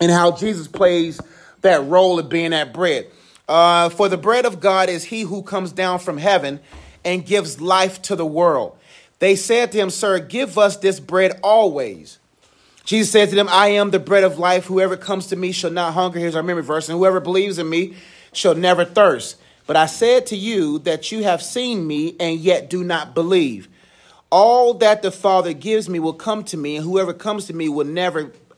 and how Jesus plays that role of being that bread. Uh, for the bread of God is he who comes down from heaven and gives life to the world. They said to him, Sir, give us this bread always. Jesus said to them, I am the bread of life. Whoever comes to me shall not hunger. Here's our memory verse. And whoever believes in me shall never thirst. But I said to you that you have seen me and yet do not believe. All that the Father gives me will come to me, and whoever comes to me will never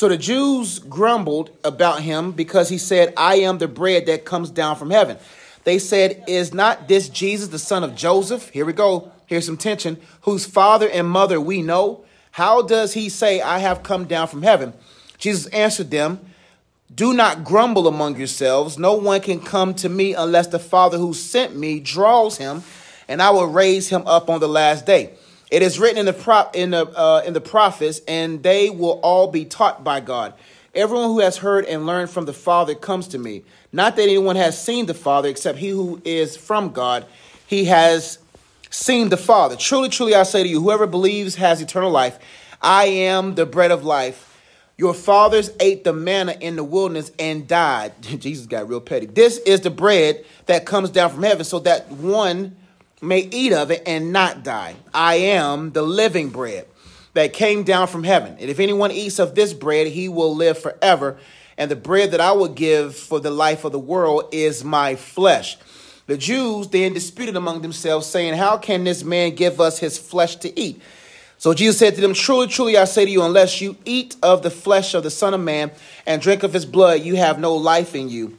So the Jews grumbled about him because he said, I am the bread that comes down from heaven. They said, Is not this Jesus, the son of Joseph? Here we go. Here's some tension. Whose father and mother we know. How does he say, I have come down from heaven? Jesus answered them, Do not grumble among yourselves. No one can come to me unless the Father who sent me draws him, and I will raise him up on the last day. It is written in the prop in the uh, in the prophets, and they will all be taught by God. Everyone who has heard and learned from the Father comes to me. Not that anyone has seen the Father except he who is from God. He has seen the Father. Truly, truly, I say to you, whoever believes has eternal life. I am the bread of life. Your fathers ate the manna in the wilderness and died. Jesus got real petty. This is the bread that comes down from heaven so that one may eat of it and not die. I am the living bread that came down from heaven. And if anyone eats of this bread, he will live forever and the bread that I will give for the life of the world is my flesh. The Jews then disputed among themselves, saying, How can this man give us his flesh to eat? So Jesus said to them, Truly, truly, I say to you, unless you eat of the flesh of the Son of Man and drink of his blood, you have no life in you.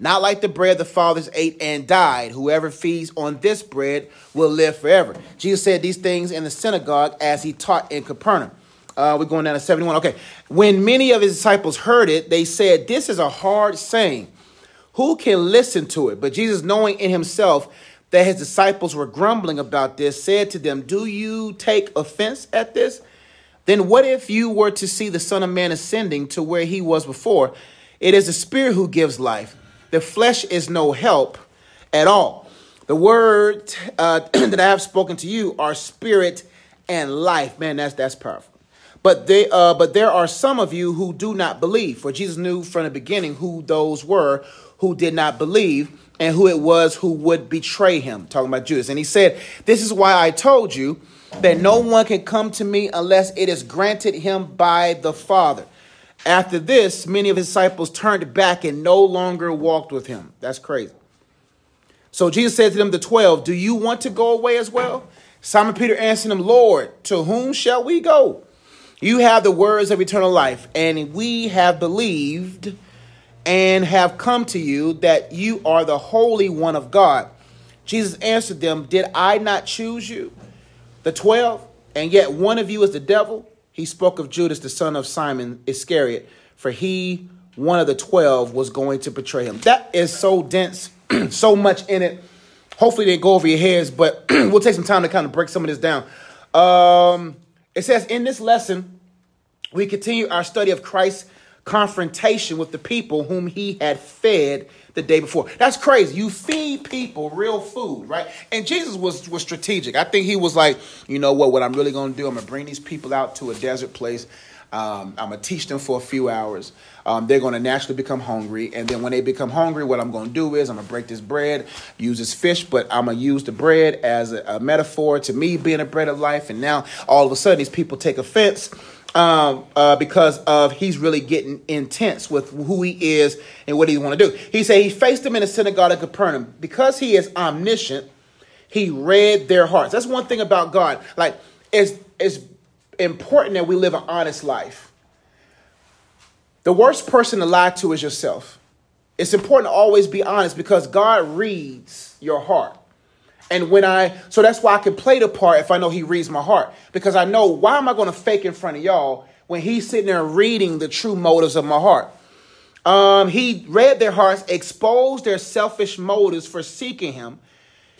Not like the bread the fathers ate and died. Whoever feeds on this bread will live forever. Jesus said these things in the synagogue as he taught in Capernaum. Uh, we're going down to 71. Okay. When many of his disciples heard it, they said, This is a hard saying. Who can listen to it? But Jesus, knowing in himself that his disciples were grumbling about this, said to them, Do you take offense at this? Then what if you were to see the Son of Man ascending to where he was before? It is the Spirit who gives life. The flesh is no help at all. The word uh, that I have spoken to you are spirit and life. Man, that's that's powerful. But they, uh, but there are some of you who do not believe. For Jesus knew from the beginning who those were who did not believe and who it was who would betray him. Talking about Judas. And he said, This is why I told you that no one can come to me unless it is granted him by the Father. After this, many of his disciples turned back and no longer walked with him. That's crazy. So Jesus said to them, The twelve, Do you want to go away as well? Simon Peter answered him, Lord, to whom shall we go? You have the words of eternal life, and we have believed and have come to you that you are the Holy One of God. Jesus answered them, Did I not choose you, the twelve, and yet one of you is the devil? He spoke of Judas, the son of Simon Iscariot, for he, one of the twelve, was going to betray him. That is so dense, so much in it. Hopefully, they go over your heads, but we'll take some time to kind of break some of this down. Um, it says, In this lesson, we continue our study of Christ's confrontation with the people whom he had fed the day before. That's crazy. You feed people real food, right? And Jesus was was strategic. I think he was like, you know what? What I'm really going to do? I'm going to bring these people out to a desert place. Um, I'm gonna teach them for a few hours. Um, they're gonna naturally become hungry, and then when they become hungry, what I'm gonna do is I'm gonna break this bread, use this fish, but I'm gonna use the bread as a, a metaphor to me being a bread of life. And now all of a sudden, these people take offense um, uh, because of he's really getting intense with who he is and what he want to do. He said he faced him in the synagogue of Capernaum because he is omniscient. He read their hearts. That's one thing about God. Like, it's, it's important that we live an honest life. The worst person to lie to is yourself. It's important to always be honest because God reads your heart. And when I, so that's why I can play the part if I know He reads my heart. Because I know, why am I going to fake in front of y'all when He's sitting there reading the true motives of my heart? Um, he read their hearts, exposed their selfish motives for seeking Him,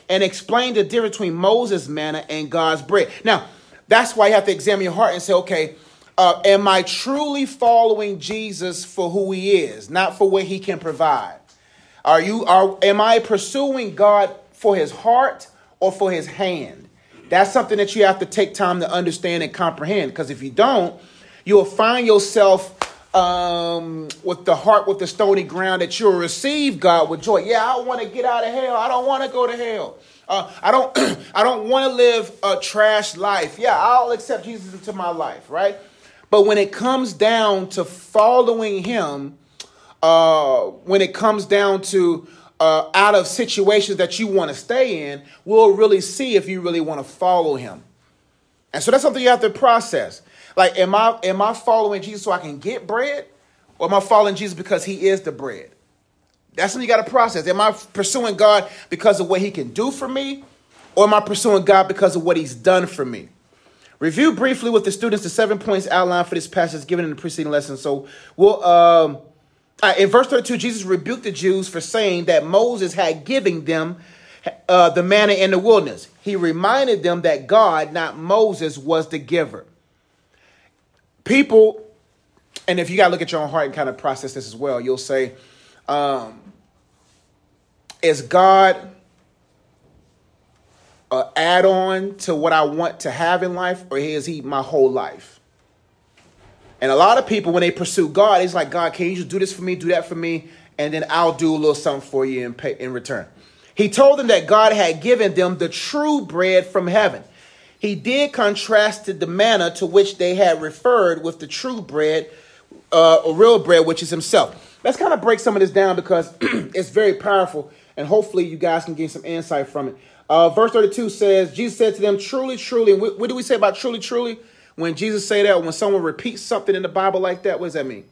and explained the difference between Moses' manna and God's bread. Now, that's why you have to examine your heart and say, okay, uh, am I truly following Jesus for who he is, not for what he can provide? Are you are am I pursuing God for his heart or for his hand? That's something that you have to take time to understand and comprehend because if you don't, you'll find yourself um, with the heart with the stony ground that you'll receive God with joy. Yeah, I want to get out of hell. I don't want to go to hell. Uh, I don't I don't want to live a trash life. Yeah, I'll accept Jesus into my life, right? But when it comes down to following him, uh, when it comes down to uh, out of situations that you want to stay in, we'll really see if you really want to follow him. And so that's something you have to process. Like, am I am I following Jesus so I can get bread? Or am I following Jesus because he is the bread? That's something you got to process. Am I pursuing God because of what he can do for me? Or am I pursuing God because of what he's done for me? Review briefly with the students the seven points outlined for this passage given in the preceding lesson. So we'll um, uh, in verse 32, Jesus rebuked the Jews for saying that Moses had given them uh, the manna in the wilderness. He reminded them that God, not Moses, was the giver. People, and if you got to look at your own heart and kind of process this as well, you'll say, um, Is God a add on to what I want to have in life, or is he my whole life? And a lot of people, when they pursue God, it's like, God, can you just do this for me, do that for me, and then I'll do a little something for you in, pay, in return. He told them that God had given them the true bread from heaven. He did contrast the manna to which they had referred with the true bread, uh, or real bread, which is Himself. Let's kind of break some of this down because it's very powerful, and hopefully you guys can gain some insight from it. Uh, verse 32 says, Jesus said to them, truly, truly. What, what do we say about truly, truly? When Jesus say that, when someone repeats something in the Bible like that, what does that mean?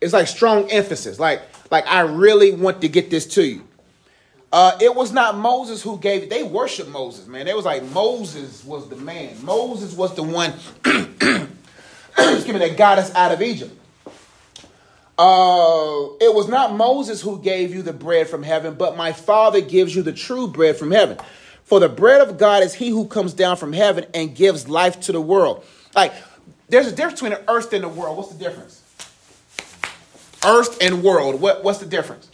It's like strong emphasis. Like, like I really want to get this to you. Uh, it was not Moses who gave it. They worshiped Moses, man. They was like Moses was the man. Moses was the one, excuse me, that got us out of Egypt. Uh, it was not Moses who gave you the bread from heaven, but my Father gives you the true bread from heaven. For the bread of God is he who comes down from heaven and gives life to the world. Like, there's a difference between the earth and the world. What's the difference? Earth and world. What, what's the difference?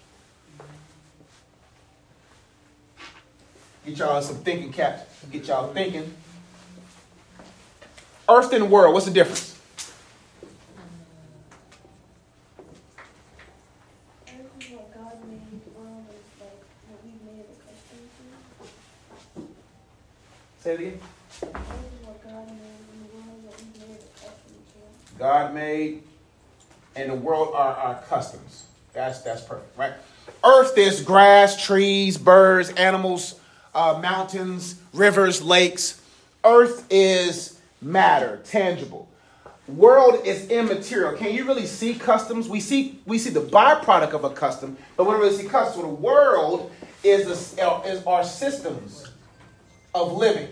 Get y'all some thinking caps. Get y'all thinking. Earth and world. What's the difference? Say it again. God made and the world are our customs. That's that's perfect, right? Earth is grass, trees, birds, animals, uh, mountains, rivers, lakes. Earth is matter, tangible. World is immaterial. Can you really see customs? We see we see the byproduct of a custom, but we don't really see customs. So the world is, a, is our systems of living.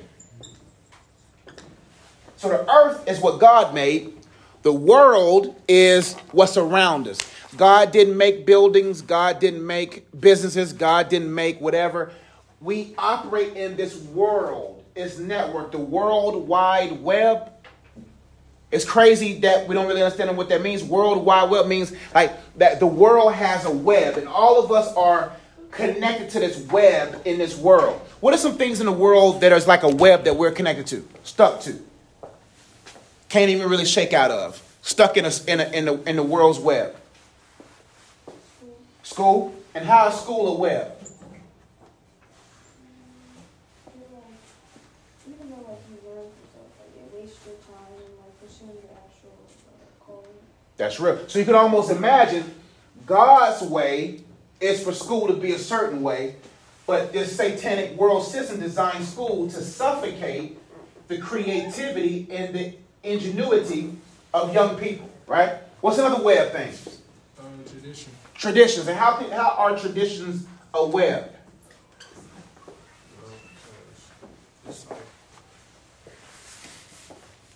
So the earth is what God made, the world is what's around us. God didn't make buildings, God didn't make businesses, God didn't make whatever. We operate in this world, it's network, the world wide web. It's crazy that we don't really understand what that means. World wide web means like that the world has a web, and all of us are connected to this web in this world. What are some things in the world that is like a web that we're connected to, stuck to? Can't even really shake out of. Stuck in, a, in, a, in, the, in the world's web. School? And how is school a web? That's real. So you can almost imagine God's way is for school to be a certain way, but this satanic world system designed school to suffocate the creativity and the ingenuity of young people, right? What's another way of things? Uh, tradition. Traditions. And how, how are traditions a web? It's like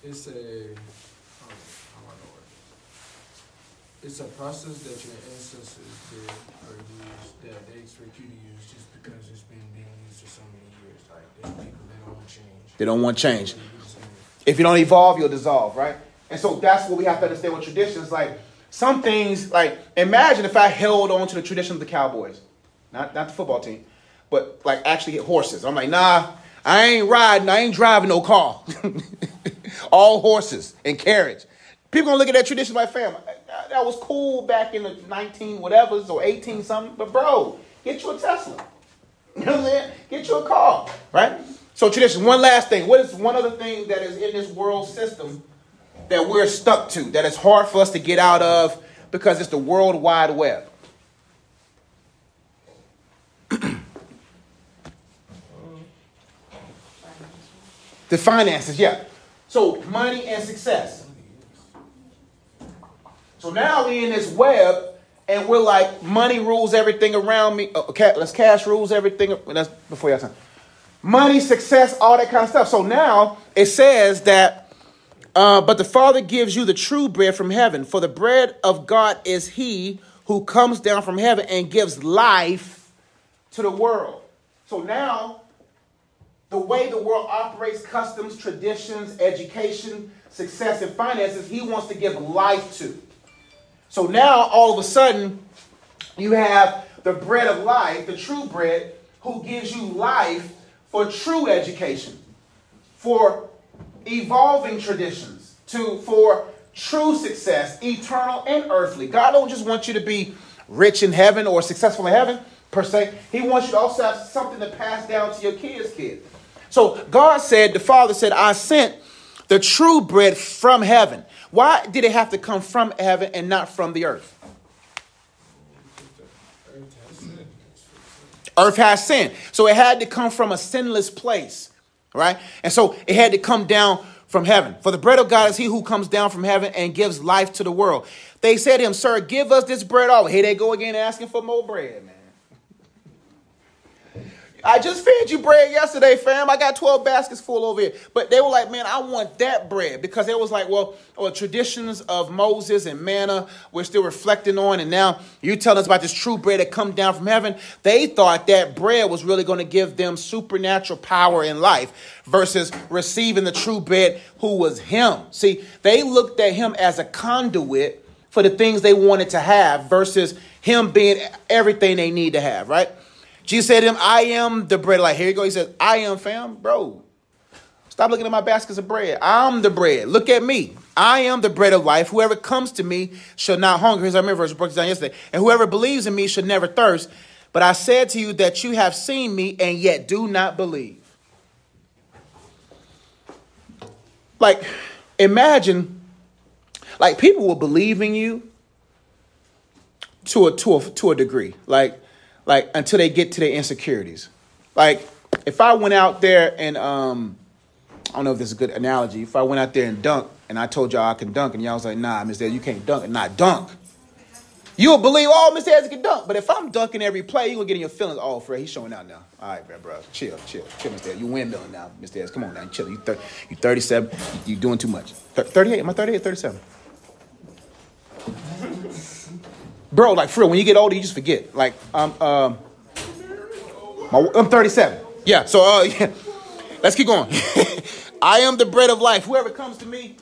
it's a. It's a process that your ancestors did or used that they expect you to use just because it's been being used for so many years. Like they people they don't want change. They don't want change. They do the same. If you don't evolve, you'll dissolve, right? And so that's what we have to understand with traditions. Like some things, like imagine if I held on to the tradition of the Cowboys, not not the football team, but like actually get horses. I'm like, nah, I ain't riding, I ain't driving no car. All horses and carriage. People gonna look at that tradition like, fam, that was cool back in the 19 whatever's or 18 something, but bro, get you a Tesla. You know what I'm saying? Get you a car, right? So tradition. One last thing. What is one other thing that is in this world system that we're stuck to that is hard for us to get out of because it's the world wide web? the finances, yeah. So money and success. So now we in this web and we're like, money rules everything around me. Ca- let's cash rules everything. That's before y'all time. Money, success, all that kind of stuff. So now it says that, uh, but the Father gives you the true bread from heaven. For the bread of God is He who comes down from heaven and gives life to the world. So now, the way the world operates, customs, traditions, education, success, and finances, He wants to give life to. So now, all of a sudden, you have the bread of life, the true bread, who gives you life for true education, for evolving traditions, to for true success, eternal and earthly. God don't just want you to be rich in heaven or successful in heaven per se. He wants you to also have something to pass down to your kids' kids. So God said, the Father said, I sent the true bread from heaven. Why did it have to come from heaven and not from the earth? Earth has sin. So it had to come from a sinless place, right? And so it had to come down from heaven. For the bread of God is he who comes down from heaven and gives life to the world. They said to him, Sir, give us this bread all. Here they go again asking for more bread, man. I just fed you bread yesterday, fam. I got 12 baskets full over here. But they were like, man, I want that bread because it was like, well, well, traditions of Moses and manna we're still reflecting on. And now you tell us about this true bread that come down from heaven. They thought that bread was really going to give them supernatural power in life versus receiving the true bread who was him. See, they looked at him as a conduit for the things they wanted to have versus him being everything they need to have, right? Jesus said to him, I am the bread. Like, here you go. He says, I am, fam. Bro, stop looking at my baskets of bread. I'm the bread. Look at me. I am the bread of life. Whoever comes to me shall not hunger. Here's our remember verse broke down yesterday. And whoever believes in me shall never thirst. But I said to you that you have seen me and yet do not believe. Like, imagine, like people will believe in you to a to a to a degree. Like, like until they get to their insecurities. Like if I went out there and um I don't know if this is a good analogy. If I went out there and dunk and I told y'all I can dunk and y'all was like, nah, Miss you can't dunk and not dunk. You'll believe all oh, Mr. Dad can dunk. But if I'm dunking every play, you're gonna get in your feelings. Oh, Fred, he's showing out now. All right, bro, bro. Chill, chill, chill. Dad. You windmilling now. Dad. Come on now, chill. You, thir- you 37. You doing too much. Thir- 38? Am I 38 37? Bro, like for real, when you get older, you just forget. Like, um, um, my, I'm 37. Yeah, so uh, yeah. let's keep going. I am the bread of life. Whoever comes to me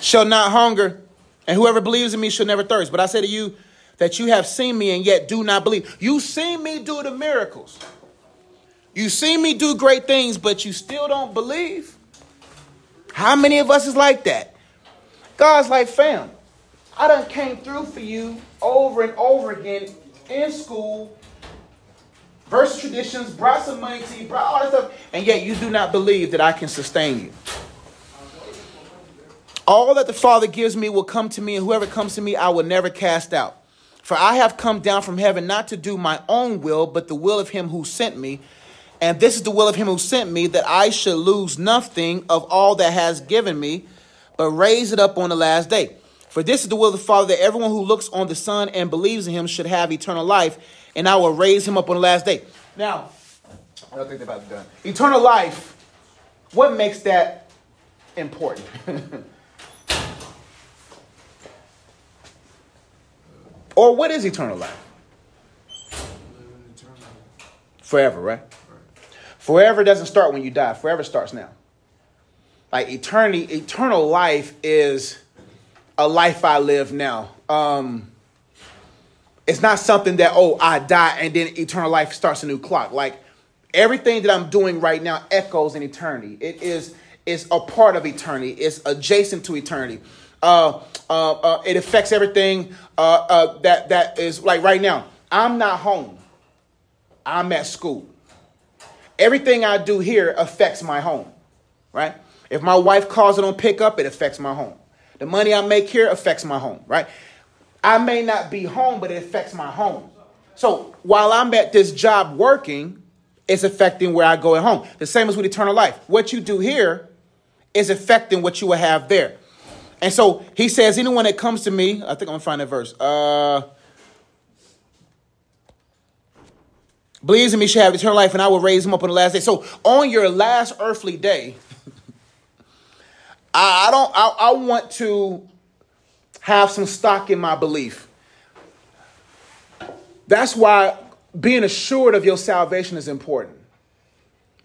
shall not hunger, and whoever believes in me shall never thirst. But I say to you that you have seen me and yet do not believe. You've seen me do the miracles. You've seen me do great things, but you still don't believe. How many of us is like that? God's like, fam, I done came through for you over and over again in school, verse traditions, brought some money to you, brought all that stuff, and yet you do not believe that I can sustain you. All that the Father gives me will come to me, and whoever comes to me, I will never cast out. For I have come down from heaven not to do my own will, but the will of him who sent me. And this is the will of him who sent me, that I should lose nothing of all that has given me, but raise it up on the last day. For this is the will of the Father, that everyone who looks on the Son and believes in him should have eternal life, and I will raise him up on the last day. Now, I don't think they're about done. Eternal life, what makes that important? or what is eternal life? Forever? Right. Forever doesn't start when you die. Forever starts now. Like eternity, eternal life is a life I live now. Um, it's not something that oh I die and then eternal life starts a new clock. Like everything that I'm doing right now echoes in eternity. It is is a part of eternity. It's adjacent to eternity. Uh, uh, uh, it affects everything uh, uh, that that is like right now. I'm not home. I'm at school. Everything I do here affects my home, right? If my wife calls it on pickup, it affects my home. The money I make here affects my home, right? I may not be home, but it affects my home. So while I'm at this job working, it's affecting where I go at home. The same as with eternal life. What you do here is affecting what you will have there. And so he says, anyone that comes to me, I think I'm gonna find that verse. Uh, believes in me shall have eternal life, and I will raise him up on the last day. So on your last earthly day, I, I don't. I, I want to have some stock in my belief. That's why being assured of your salvation is important.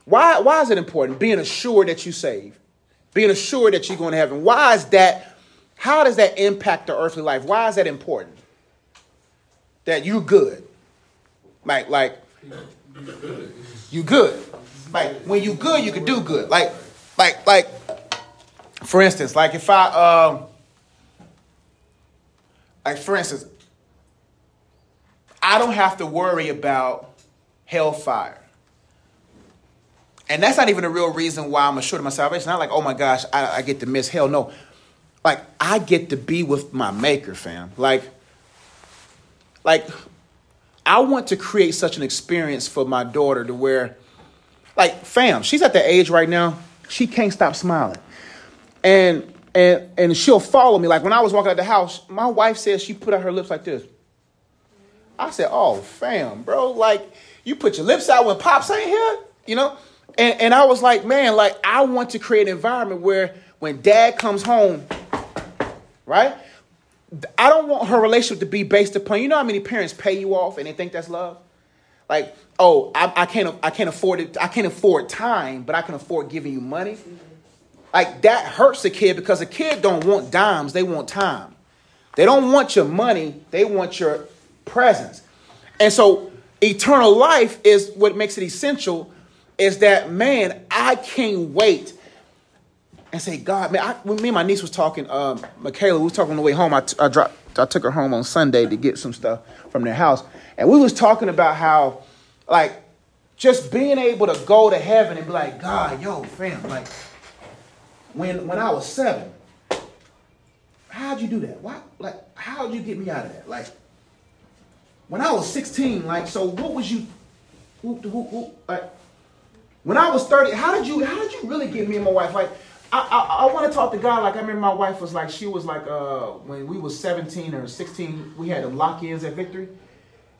Why, why is it important? Being assured that you save, being assured that you're going to heaven. Why is that? How does that impact the earthly life? Why is that important? That you're good. Like, like, you good. Like when you good, you can do good. Like, like, like, for instance, like if I um like for instance, I don't have to worry about hellfire. And that's not even a real reason why I'm assured of my salvation. Not like, oh my gosh, I, I get to miss hell. No. Like I get to be with my maker, fam. Like, like I want to create such an experience for my daughter to where, like, fam, she's at the age right now, she can't stop smiling. And and and she'll follow me. Like when I was walking out the house, my wife says she put out her lips like this. I said, "Oh, fam, bro, like you put your lips out when pops ain't here, you know." And and I was like, "Man, like I want to create an environment where when dad comes home, right? I don't want her relationship to be based upon. You know how many parents pay you off and they think that's love? Like, oh, I, I can't I can't afford it. I can't afford time, but I can afford giving you money." Like that hurts a kid because a kid don't want dimes, they want time. They don't want your money, they want your presence. And so eternal life is what makes it essential is that man, I can't wait and say, God, man, I, when me and my niece was talking, um, Michaela, we was talking on the way home. I, t- I dropped, I took her home on Sunday to get some stuff from their house, and we was talking about how, like, just being able to go to heaven and be like, God, yo, fam, like, when when I was seven. How'd you do that? Why like how'd you get me out of that? Like when I was 16, like so what was you who, who, who, like, when I was 30, how did you how did you really get me and my wife? Like I, I, I want to talk to God. Like I remember my wife was like she was like uh when we was 17 or 16, we had them lock-ins at Victory,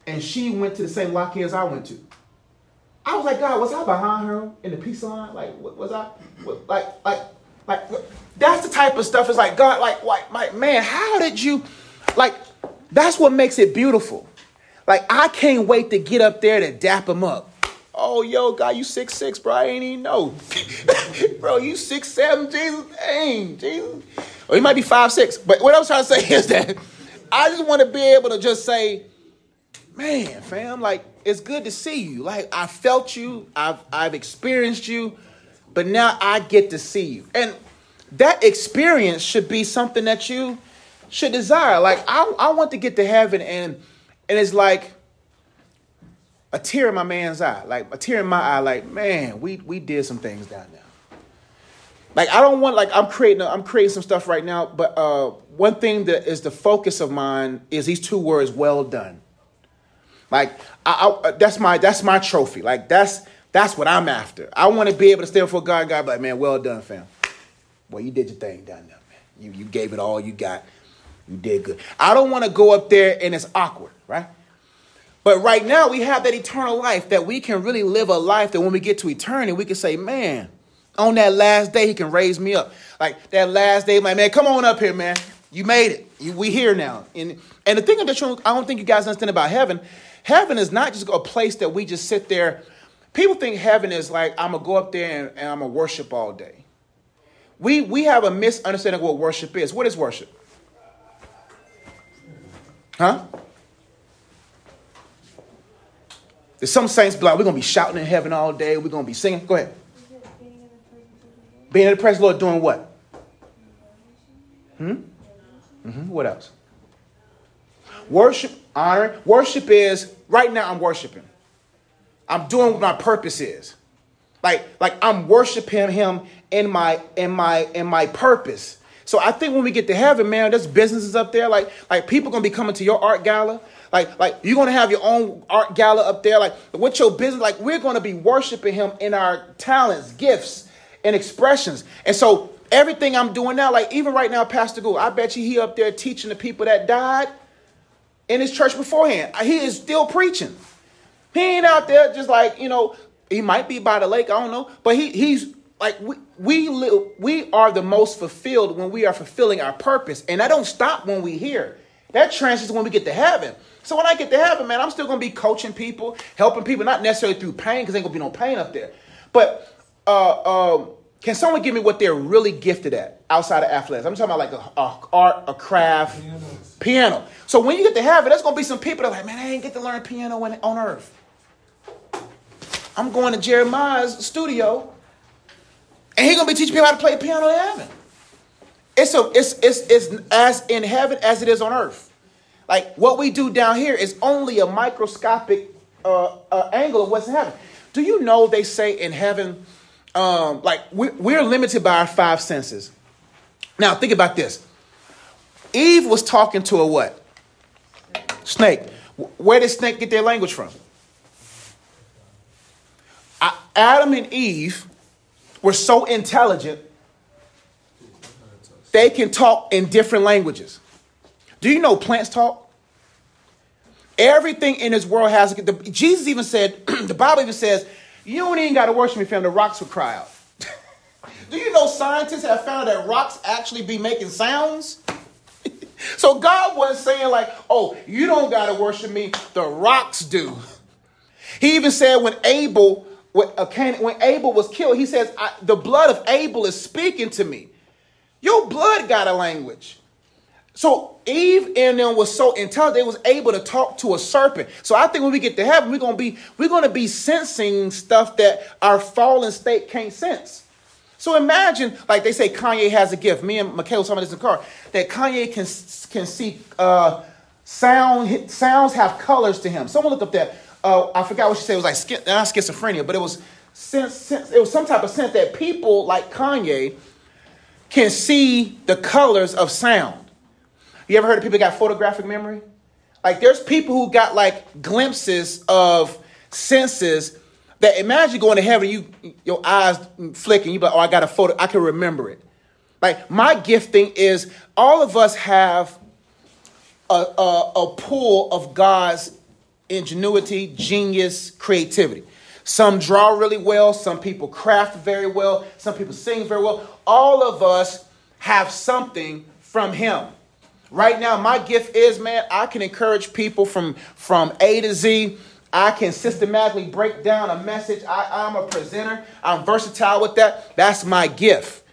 and she went to the same lock-ins I went to. I was like, God, was I behind her in the peace line? Like, what was I, like, like, like, that's the type of stuff. It's like God, like, like, like, man, how did you, like, that's what makes it beautiful. Like, I can't wait to get up there to dap him up. Oh, yo, God, you six six, bro. I ain't even know, bro. You six seven, Jesus, dang, Jesus. Or he might be five six. But what I'm trying to say is that I just want to be able to just say, man, fam, like it's good to see you. Like I felt you, I've I've experienced you, but now I get to see you. And that experience should be something that you should desire. Like I, I want to get to heaven and and it's like a tear in my man's eye. Like a tear in my eye, like, man, we we did some things down there. like I don't want like I'm creating I'm creating some stuff right now, but uh, one thing that is the focus of mine is these two words, "well done." Like I, I, that's my that's my trophy. Like that's that's what I'm after. I want to be able to stand for God, God, like man, well done, fam. Well, you did your thing down there, man. You you gave it all you got. You did good. I don't want to go up there and it's awkward, right? But right now we have that eternal life that we can really live a life that when we get to eternity, we can say, man, on that last day, he can raise me up. Like that last day, my man, come on up here, man. You made it. You, we here now. And and the thing that I don't think you guys understand about heaven, heaven is not just a place that we just sit there. People think heaven is like I'm gonna go up there and, and I'm gonna worship all day. We we have a misunderstanding of what worship is. What is worship? Huh? There's some saints be we're gonna be shouting in heaven all day, we're gonna be singing. Go ahead. Being in the presence of the Lord doing what? Hmm? Mm-hmm. What else? Worship, honor. Worship is right now I'm worshiping. I'm doing what my purpose is. Like, like I'm worshiping him in my in my in my purpose. So I think when we get to heaven, man, there's businesses up there. Like, like people gonna be coming to your art gala. Like, like you're gonna have your own art gala up there. Like, what's your business? Like, we're gonna be worshiping him in our talents, gifts, and expressions. And so everything I'm doing now, like even right now, Pastor Go, I bet you he up there teaching the people that died in his church beforehand. He is still preaching. He ain't out there just like, you know, he might be by the lake, I don't know, but he he's like we we live, we are the most fulfilled when we are fulfilling our purpose. And that don't stop when we hear. That transfers when we get to heaven. So when I get to heaven, man, I'm still gonna be coaching people, helping people, not necessarily through pain, because ain't gonna be no pain up there. But uh, um, can someone give me what they're really gifted at outside of athletics? I'm talking about like a, a art, a craft, Pianos. piano. So when you get to heaven, there's gonna be some people that are like, man, I ain't get to learn piano on, on earth. I'm going to Jeremiah's studio, and he's gonna be teaching people how to play piano in heaven. It's a, it's, it's, it's as in heaven as it is on earth. Like what we do down here is only a microscopic uh, uh, angle of what's in heaven. Do you know they say in heaven? um, like we're, we're limited by our five senses. Now think about this. Eve was talking to a what? Snake. Where did snake get their language from? Adam and Eve were so intelligent they can talk in different languages. Do you know plants talk? Everything in this world has. The, Jesus even said, the Bible even says you don't even got to worship me, fam. The rocks will cry out. Do you know scientists have found that rocks actually be making sounds? so God wasn't saying like, "Oh, you don't got to worship me. The rocks do." He even said when Abel, when, Abel was killed, he says, "The blood of Abel is speaking to me." Your blood got a language. So Eve and them was so intelligent, they was able to talk to a serpent. So I think when we get to heaven, we're gonna be we're gonna be sensing stuff that our fallen state can't sense. So imagine, like they say, Kanye has a gift. Me and Michaela was talking about this in the car. That Kanye can can see uh, sound. Sounds have colors to him. Someone look up that. Uh, I forgot what she said. It was like not schizophrenia, but it was sense, sense. It was some type of sense that people like Kanye can see the colors of sound. You ever heard of people got photographic memory? Like there's people who got like glimpses of senses that imagine going to heaven, you your eyes flicking, you be like, oh, I got a photo, I can remember it. Like my gifting is all of us have a, a, a pool of God's ingenuity, genius, creativity. Some draw really well, some people craft very well, some people sing very well. All of us have something from Him. Right now, my gift is, man, I can encourage people from, from A to Z. I can systematically break down a message. I, I'm a presenter. I'm versatile with that. That's my gift.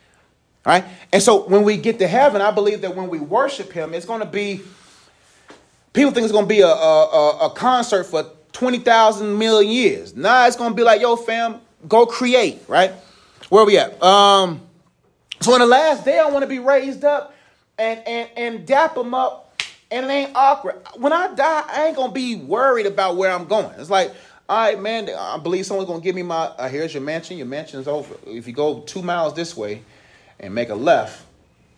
Right? And so when we get to heaven, I believe that when we worship him, it's going to be, people think it's to be a, a, a concert for 20,000 million years. Nah, it's to be like, yo, fam, go create, right? Where we at? Um, so in the last day, I want to be raised up and, and, and dap them up and it ain't awkward. When I die, I ain't gonna be worried about where I'm going. It's like, all right, man, I believe someone's gonna give me my, uh, here's your mansion. Your mansion's over. If you go two miles this way, and make a left,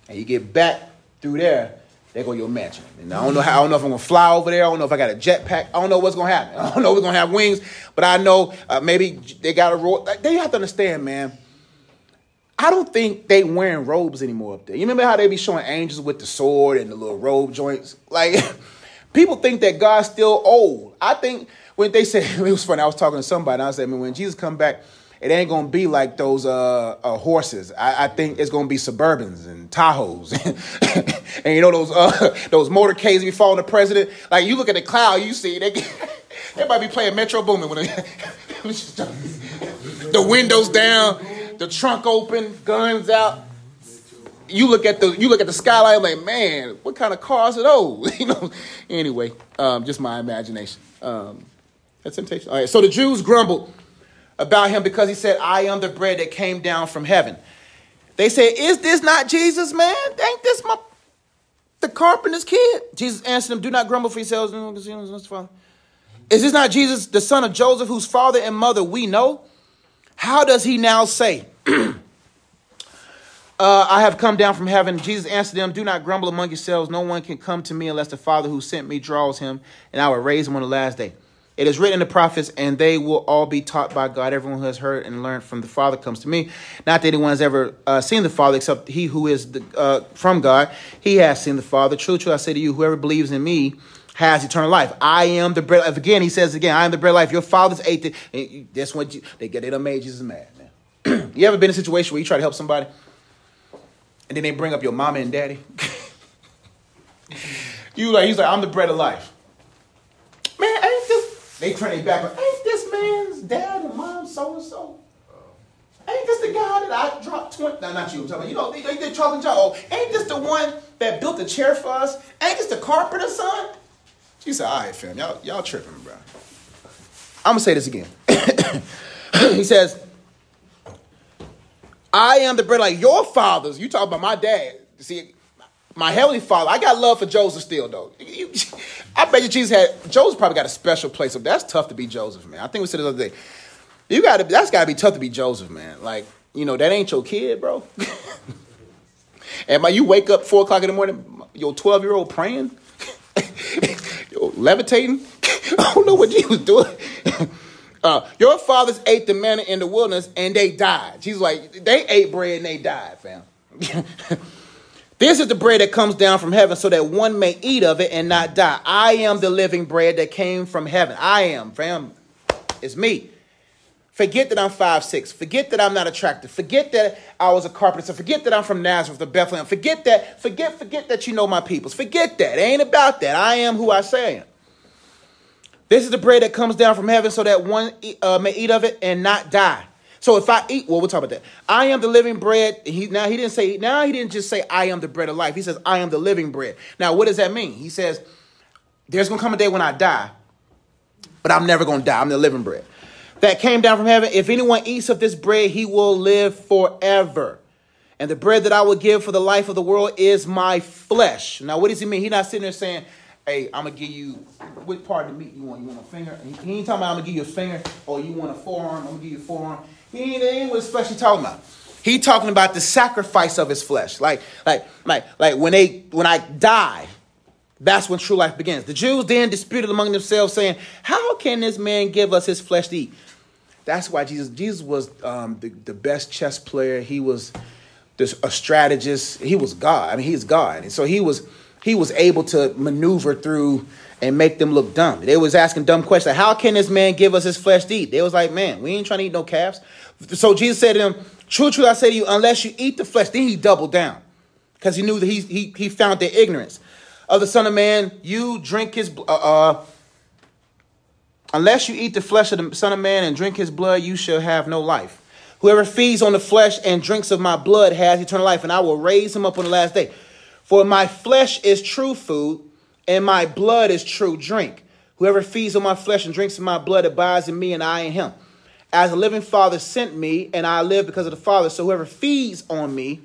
and you get back through there, there go your mansion. And I don't know how. I don't know if I'm gonna fly over there. I don't know if I got a jetpack. I don't know what's gonna happen. I don't know if we're gonna have wings, but I know uh, maybe they got a roll. They have to understand, man. I don't think they wearing robes anymore up there. You remember how they be showing angels with the sword and the little robe joints? Like people think that God's still old. I think when they said it was funny, I was talking to somebody. And I said, I mean, when Jesus come back, it ain't gonna be like those uh, uh, horses. I, I, think it's gonna be Suburbans and Tahoes, and you know those uh, those motorcades be following the president. Like you look at the cloud, you see they they might be playing Metro Boomin when the windows down, the trunk open, guns out. You look at the you look at the skyline like, man, what kind of cars are those? you know. Anyway, um, just my imagination. Um, that's temptation. All right. So the Jews grumbled about him because he said, I am the bread that came down from heaven. They said, Is this not Jesus, man? Ain't this my the carpenter's kid? Jesus answered them, Do not grumble for yourselves. Is this not Jesus, the son of Joseph, whose father and mother we know? How does he now say, uh, I have come down from heaven? Jesus answered them, Do not grumble among yourselves. No one can come to me unless the Father who sent me draws him, and I will raise him on the last day. It is written in the prophets, and they will all be taught by God. Everyone who has heard and learned from the Father comes to me. Not that anyone has ever uh, seen the Father except he who is the, uh, from God. He has seen the Father. True, true, I say to you, whoever believes in me has eternal life. I am the bread. Of, again, he says again, I am the bread of life. Your fathers ate the. That's what you, they get. They done made Jesus mad, man. you ever been in a situation where you try to help somebody, and then they bring up your mama and daddy? you like he's like, I'm the bread of life. They turn their back. Ain't this man's dad and mom so and so? Ain't this the guy that I dropped 20? No, not you. I'm talking about, you know, they, they, they talking, oh, ain't this the one that built the chair for us? Ain't this the carpenter's son? She said, all right, fam, y'all, y'all tripping, bro. I'm going to say this again. he says, I am the bread like your fathers. You talk about my dad. See, my heavenly father, I got love for Joseph still, though. I bet you Jesus had Joseph probably got a special place. Up. That's tough to be Joseph, man. I think we said the other day. You got to. That's got to be tough to be Joseph, man. Like you know that ain't your kid, bro. and my, you wake up four o'clock in the morning, your twelve year old praying, levitating. I don't know what he was doing. Uh, your fathers ate the manna in the wilderness and they died. Jesus like they ate bread and they died, fam. This is the bread that comes down from heaven so that one may eat of it and not die. I am the living bread that came from heaven. I am, fam. It's me. Forget that I'm five six. Forget that I'm not attractive. Forget that I was a carpenter. Forget that I'm from Nazareth or Bethlehem. Forget that. Forget, forget that you know my peoples. Forget that. It ain't about that. I am who I say I am. This is the bread that comes down from heaven so that one uh, may eat of it and not die. So if I eat, well, we'll talk about that. I am the living bread. He now he didn't say now he didn't just say I am the bread of life. He says I am the living bread. Now what does that mean? He says there's gonna come a day when I die, but I'm never gonna die. I'm the living bread that came down from heaven. If anyone eats of this bread, he will live forever. And the bread that I will give for the life of the world is my flesh. Now, what does he mean? He's not sitting there saying, Hey, I'm gonna give you what part of the meat you want. You want a finger? He ain't talking about I'm gonna give you a finger or you want a forearm. I'm gonna give you a forearm. He ain't, what flesh he talking about. He talking about the sacrifice of his flesh. Like, like, like, like when they when I die, that's when true life begins. The Jews then disputed among themselves, saying, How can this man give us his flesh to eat? That's why Jesus, Jesus was um, the, the best chess player. He was this, a strategist. He was God. I mean, he's God. And so he was he was able to maneuver through and make them look dumb. They was asking dumb questions. How can this man give us his flesh to eat? They was like, man, we ain't trying to eat no calves. So Jesus said to them, true, true, I say to you, unless you eat the flesh, then he doubled down because he knew that he, he, he found their ignorance. Of the Son of Man, you drink his, uh, uh, unless you eat the flesh of the Son of Man and drink his blood, you shall have no life. Whoever feeds on the flesh and drinks of my blood has eternal life, and I will raise him up on the last day. For my flesh is true food, and my blood is true drink. Whoever feeds on my flesh and drinks of my blood abides in me, and I in him. As the living Father sent me, and I live because of the Father, so whoever feeds on me,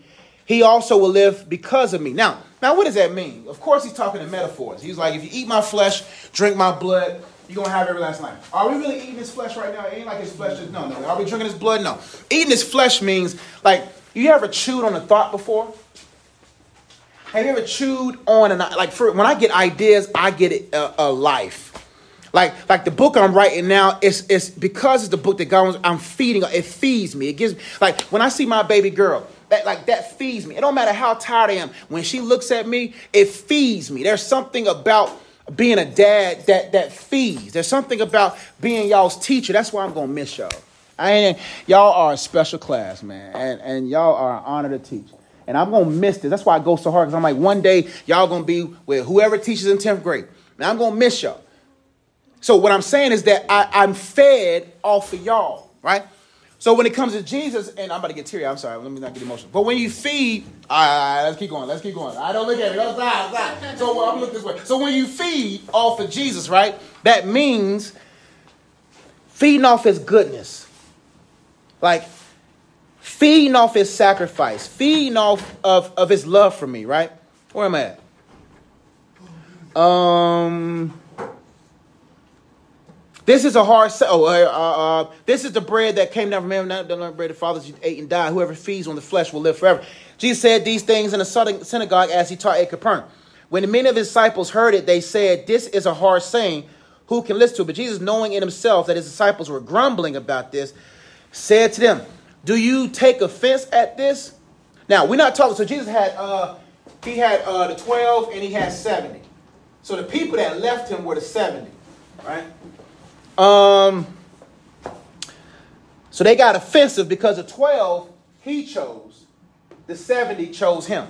he also will live because of me. Now, now what does that mean? Of course, he's talking in metaphors. He's like, if you eat my flesh, drink my blood, you're gonna have everlasting life. Are we really eating his flesh right now? It ain't like his flesh is no, no. Are we drinking his blood? No. Eating his flesh means like You ever chewed on a thought before? Have you ever chewed on and like for when I get ideas, I get it a, a life. Like like the book I'm writing now, it's it's because it's the book that God wants. I'm feeding. It feeds me. It gives me like when I see my baby girl. That like that feeds me. It don't matter how tired I am. When she looks at me, it feeds me. There's something about being a dad that that feeds. There's something about being y'all's teacher. That's why I'm gonna miss y'all. I ain't, y'all are a special class, man, and and y'all are an honor to teach. And I'm gonna miss this. That's why I go so hard because I'm like, one day y'all gonna be with whoever teaches in 10th grade. And I'm gonna miss y'all. So what I'm saying is that I, I'm fed off of y'all, right? So when it comes to Jesus, and I'm about to get teary. I'm sorry. Let me not get emotional. But when you feed, all right, let's keep going. Let's keep going. I don't look at side. So well, I'm look this way. So when you feed off of Jesus, right? That means feeding off His goodness, like feeding off His sacrifice, feeding off of, of His love for me, right? Where am I at? Um. This is a hard. Oh, uh, uh, uh, this is the bread that came down from heaven. Not the bread the fathers ate and died. Whoever feeds on the flesh will live forever. Jesus said these things in the synagogue as he taught at Capernaum. When many of his disciples heard it, they said, "This is a hard saying. Who can listen to it?" But Jesus, knowing in himself that his disciples were grumbling about this, said to them, "Do you take offense at this?" Now we're not talking. So Jesus had uh, he had uh, the twelve and he had seventy. So the people that left him were the seventy, right? Um, so they got offensive because the 12 he chose, the 70 chose him.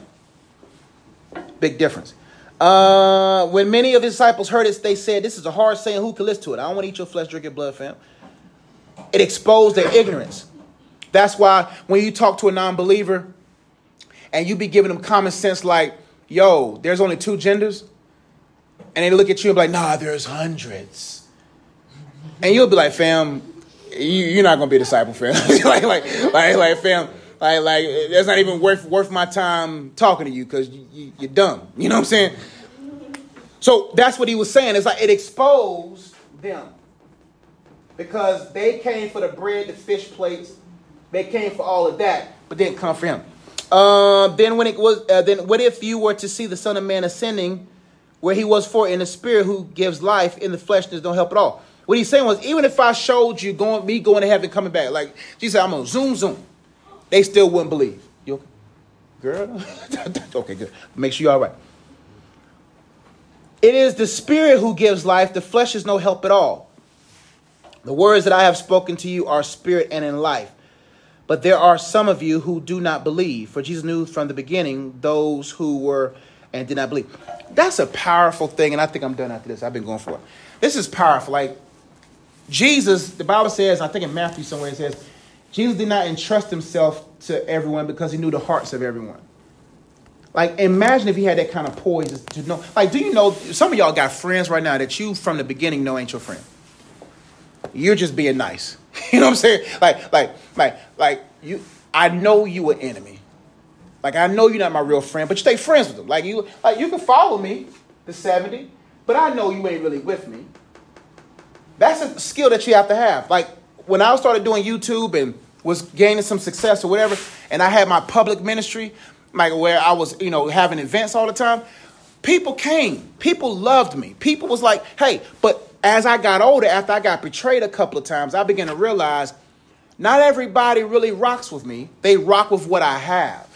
Big difference. Uh, when many of his disciples heard it, they said, This is a hard saying. Who can listen to it? I don't want to eat your flesh, drink your blood, fam. It exposed their ignorance. That's why when you talk to a non believer and you be giving them common sense, like, Yo, there's only two genders, and they look at you and be like, Nah, there's hundreds and you'll be like, fam, you, are not gonna be a disciple, fam. like, like, like, like, fam, like, like, that's not even worth worth my time talking to you because you, you, you're dumb. You know what I'm saying? So that's what he was saying. It's like it exposed them because they came for the bread, the fish plates, they came for all of that, but didn't come for him. Uh, then when it was, uh, then what if you were to see the Son of Man ascending where he was for in the spirit who gives life in the flesh, there's no help at all. What he's saying was, even if I showed you going, me going to heaven, coming back, like said, I'm gonna zoom, zoom, they still wouldn't believe. You okay? Girl? okay, good. Make sure you're all right. It is the spirit who gives life, the flesh is no help at all. The words that I have spoken to you are spirit and in life. But there are some of you who do not believe, for Jesus knew from the beginning those who were and did not believe. That's a powerful thing, and I think I'm done after this. I've been going for it. This is powerful. Like Jesus, the Bible says, I think in Matthew somewhere it says, Jesus did not entrust himself to everyone because he knew the hearts of everyone. Like, imagine if he had that kind of poise to know. Like, do you know some of y'all got friends right now that you from the beginning know ain't your friend? You're just being nice. You know what I'm saying? Like, like, like, like you. I know you an enemy. Like, I know you're not my real friend, but you stay friends with them. Like you, like you can follow me, the 70, but I know you ain't really with me. That's a skill that you have to have. Like when I started doing YouTube and was gaining some success or whatever, and I had my public ministry, like where I was, you know, having events all the time, people came. People loved me. People was like, hey, but as I got older, after I got betrayed a couple of times, I began to realize not everybody really rocks with me. They rock with what I have.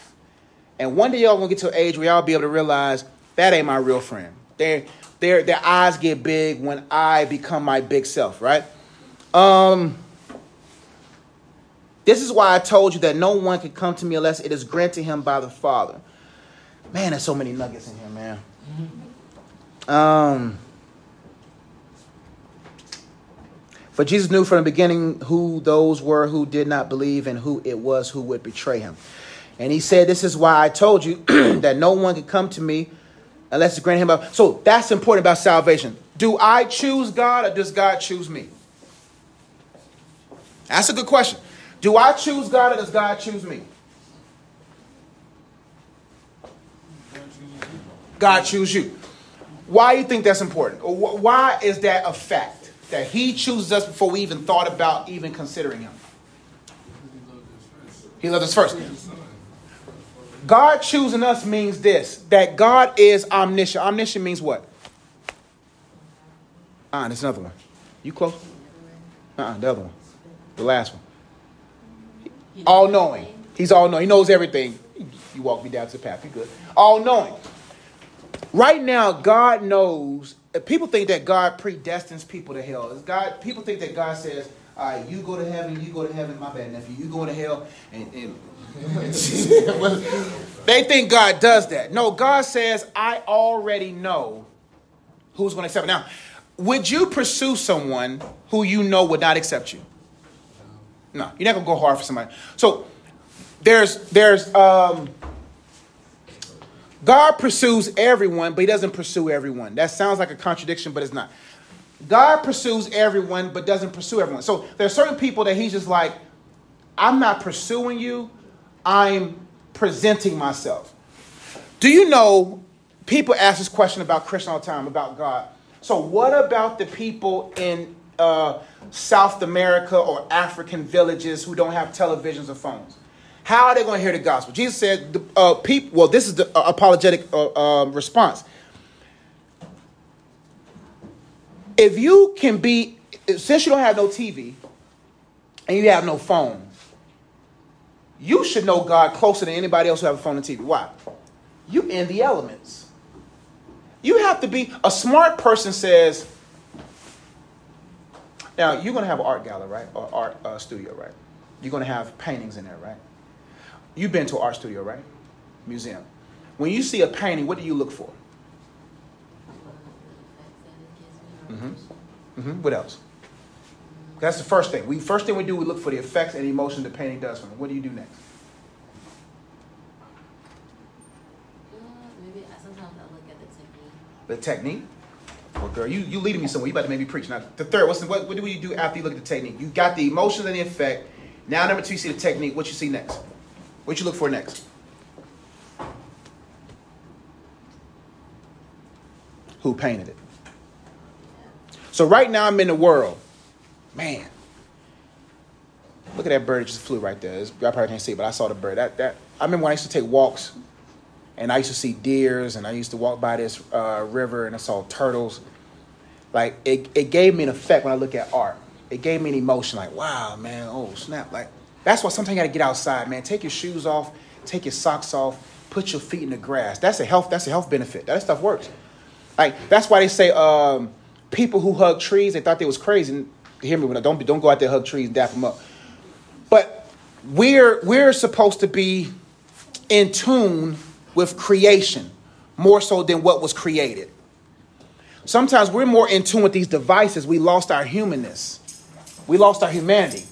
And one day y'all gonna get to an age where y'all be able to realize that ain't my real friend. They their their eyes get big when I become my big self, right? Um this is why I told you that no one can come to me unless it is granted him by the Father. Man, there's so many nuggets in here, man. Um For Jesus knew from the beginning who those were who did not believe and who it was who would betray him. And he said, This is why I told you that no one could come to me unless it's granted him up. So that's important about salvation. Do I choose God or does God choose me? That's a good question. Do I choose God or does God choose me? God choose you. Why do you think that's important? Why is that a fact? That he chooses us before we even thought about even considering him. He loved us first. God choosing us means this that God is omniscient. Omniscient means what? Ah, there's another one. You close? Uh uh the other one. The last one. All knowing. He's all knowing. He knows everything. You walk me down to the path. You good. All knowing. Right now, God knows. People think that God predestines people to hell. God, people think that God says, "All right, you go to heaven, you go to heaven." My bad, nephew. You go to hell, and, and they think God does that. No, God says, "I already know who's going to accept it." Now, would you pursue someone who you know would not accept you? No, you're not gonna go hard for somebody. So there's there's um God pursues everyone, but he doesn't pursue everyone. That sounds like a contradiction, but it's not. God pursues everyone, but doesn't pursue everyone. So there are certain people that he's just like, I'm not pursuing you, I'm presenting myself. Do you know people ask this question about Christian all the time, about God? So, what about the people in uh, South America or African villages who don't have televisions or phones? How are they going to hear the gospel? Jesus said, the, uh, people, well, this is the uh, apologetic uh, um, response. If you can be, since you don't have no TV and you have no phone, you should know God closer than anybody else who have a phone and TV. Why? You in the elements. You have to be a smart person says. Now you're gonna have an art gallery, right, or art uh, studio, right? You're gonna have paintings in there, right? You've been to an art studio, right? Museum. When you see a painting, what do you look for? Mm-hmm. Mm-hmm. What else? That's the first thing. We first thing we do, we look for the effects and emotion the painting does for them. What do you do next? Uh, maybe sometimes I look at the technique. The technique. Well, girl, you you leading me somewhere. You about to make me preach. Now, the third, what's the, what, what do you do after you look at the technique? You got the emotions and the effect. Now, number two, you see the technique. What you see next? What you look for next? Who painted it? So right now I'm in the world. Man. Look at that bird that just flew right there. It's, I probably can't see it, but I saw the bird. That that I remember when I used to take walks and I used to see deers, and I used to walk by this uh, river, and I saw turtles. Like it, it gave me an effect when I look at art. It gave me an emotion, like wow, man, oh snap! Like that's why sometimes you got to get outside, man. Take your shoes off, take your socks off, put your feet in the grass. That's a health. That's a health benefit. That stuff works. Like that's why they say um, people who hug trees, they thought they was crazy. And hear me when I don't don't go out there hug trees and dap them up. But we're we're supposed to be in tune with creation more so than what was created. Sometimes we're more in tune with these devices. We lost our humanness. We lost our humanity.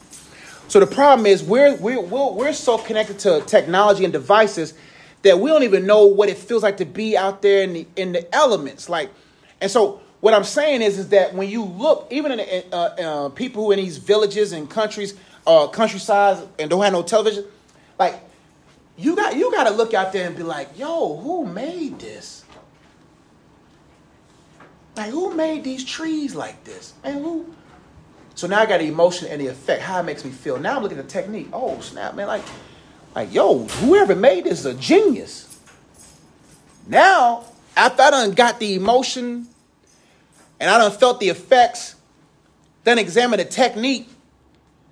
So the problem is we're, we're, we're so connected to technology and devices that we don't even know what it feels like to be out there in the, in the elements. Like, and so what I'm saying is, is that when you look, even in uh, uh, people who in these villages and countries, uh, countryside, and don't have no television, like you got you got to look out there and be like, yo, who made this? Like, who made these trees like this? And who? So now I got the emotion and the effect, how it makes me feel. Now I'm looking at the technique. Oh snap, man! Like, like yo, whoever made this is a genius. Now, after I done got the emotion and I done felt the effects, then examine the technique.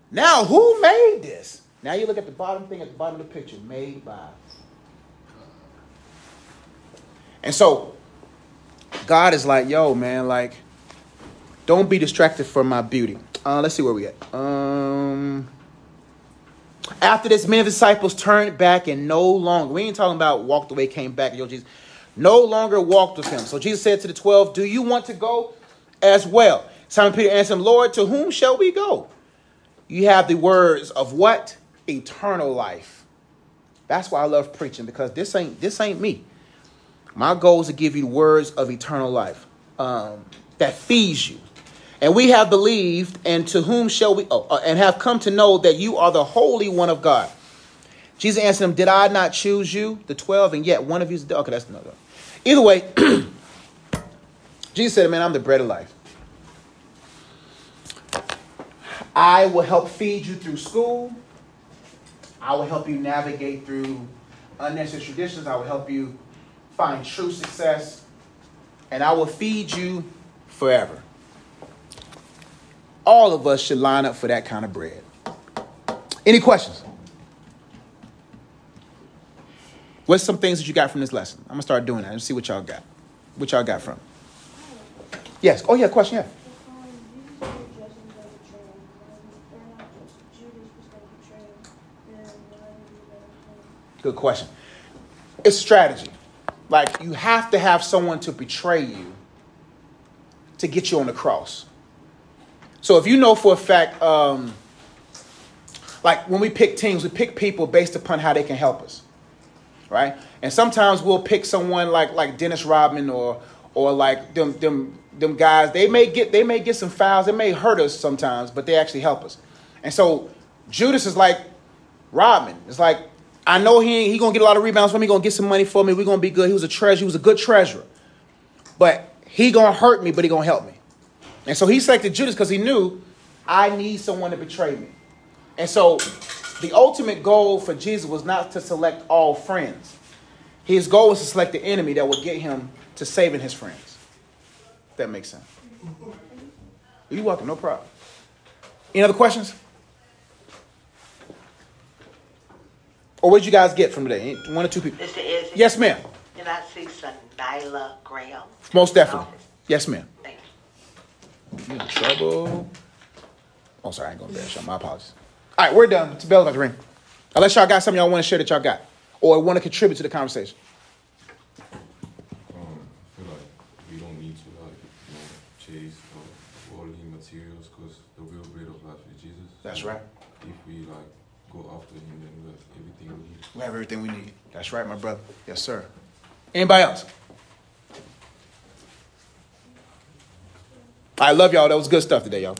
Now, who made this? Now you look at the bottom thing at the bottom of the picture, made by. And so God is like, yo, man, like, don't be distracted from my beauty. Uh, let's see where we at. Um, after this, many of the disciples turned back and no longer, we ain't talking about walked away, came back, yo, Jesus, no longer walked with him. So Jesus said to the 12, Do you want to go as well? Simon Peter answered him, Lord, to whom shall we go? You have the words of what? eternal life. That's why I love preaching because this ain't this ain't me. My goal is to give you words of eternal life um, that feeds you. And we have believed, and to whom shall we? Oh, uh, and have come to know that you are the Holy One of God. Jesus answered him, Did I not choose you, the 12, and yet one of you is dead? Okay, that's another. Either way, Jesus said, Man, I'm the bread of life. I will help feed you through school. I will help you navigate through unnecessary traditions. I will help you find true success. And I will feed you forever. All of us should line up for that kind of bread. Any questions? What's some things that you got from this lesson? I'm gonna start doing that and see what y'all got. What y'all got from? Yes. Oh yeah. Question. Yeah. Good question. It's strategy. Like you have to have someone to betray you to get you on the cross. So if you know for a fact, um, like when we pick teams, we pick people based upon how they can help us, right? And sometimes we'll pick someone like like Dennis Rodman or or like them them them guys. They may get they may get some fouls. They may hurt us sometimes, but they actually help us. And so Judas is like Rodman. It's like I know he he gonna get a lot of rebounds for me. Gonna get some money for me. We're gonna be good. He was a treasure. He was a good treasurer. But he gonna hurt me, but he gonna help me. And so he selected Judas because he knew I need someone to betray me. And so the ultimate goal for Jesus was not to select all friends. His goal was to select the enemy that would get him to saving his friends. If that makes sense. You're welcome, no problem. Any other questions? Or what did you guys get from today? One or two people? Mr. Izzy? Yes, ma'am. Can I see some Nyla Graham? Most definitely. Yes, ma'am. You. In trouble. Oh, sorry, I ain't gonna bash y'all. My apologies. All right, we're done. It's bell about to ring. Unless y'all got something y'all want to share that y'all got, or want to contribute to the conversation. Um, I feel like we don't need to like you know chase uh, worldly materials because the real bread of life is Jesus. That's right. If we like go after Him, then we have everything we need. We have everything we need. That's right, my brother. Yes, sir. Anybody else? I love y'all. That was good stuff today, y'all.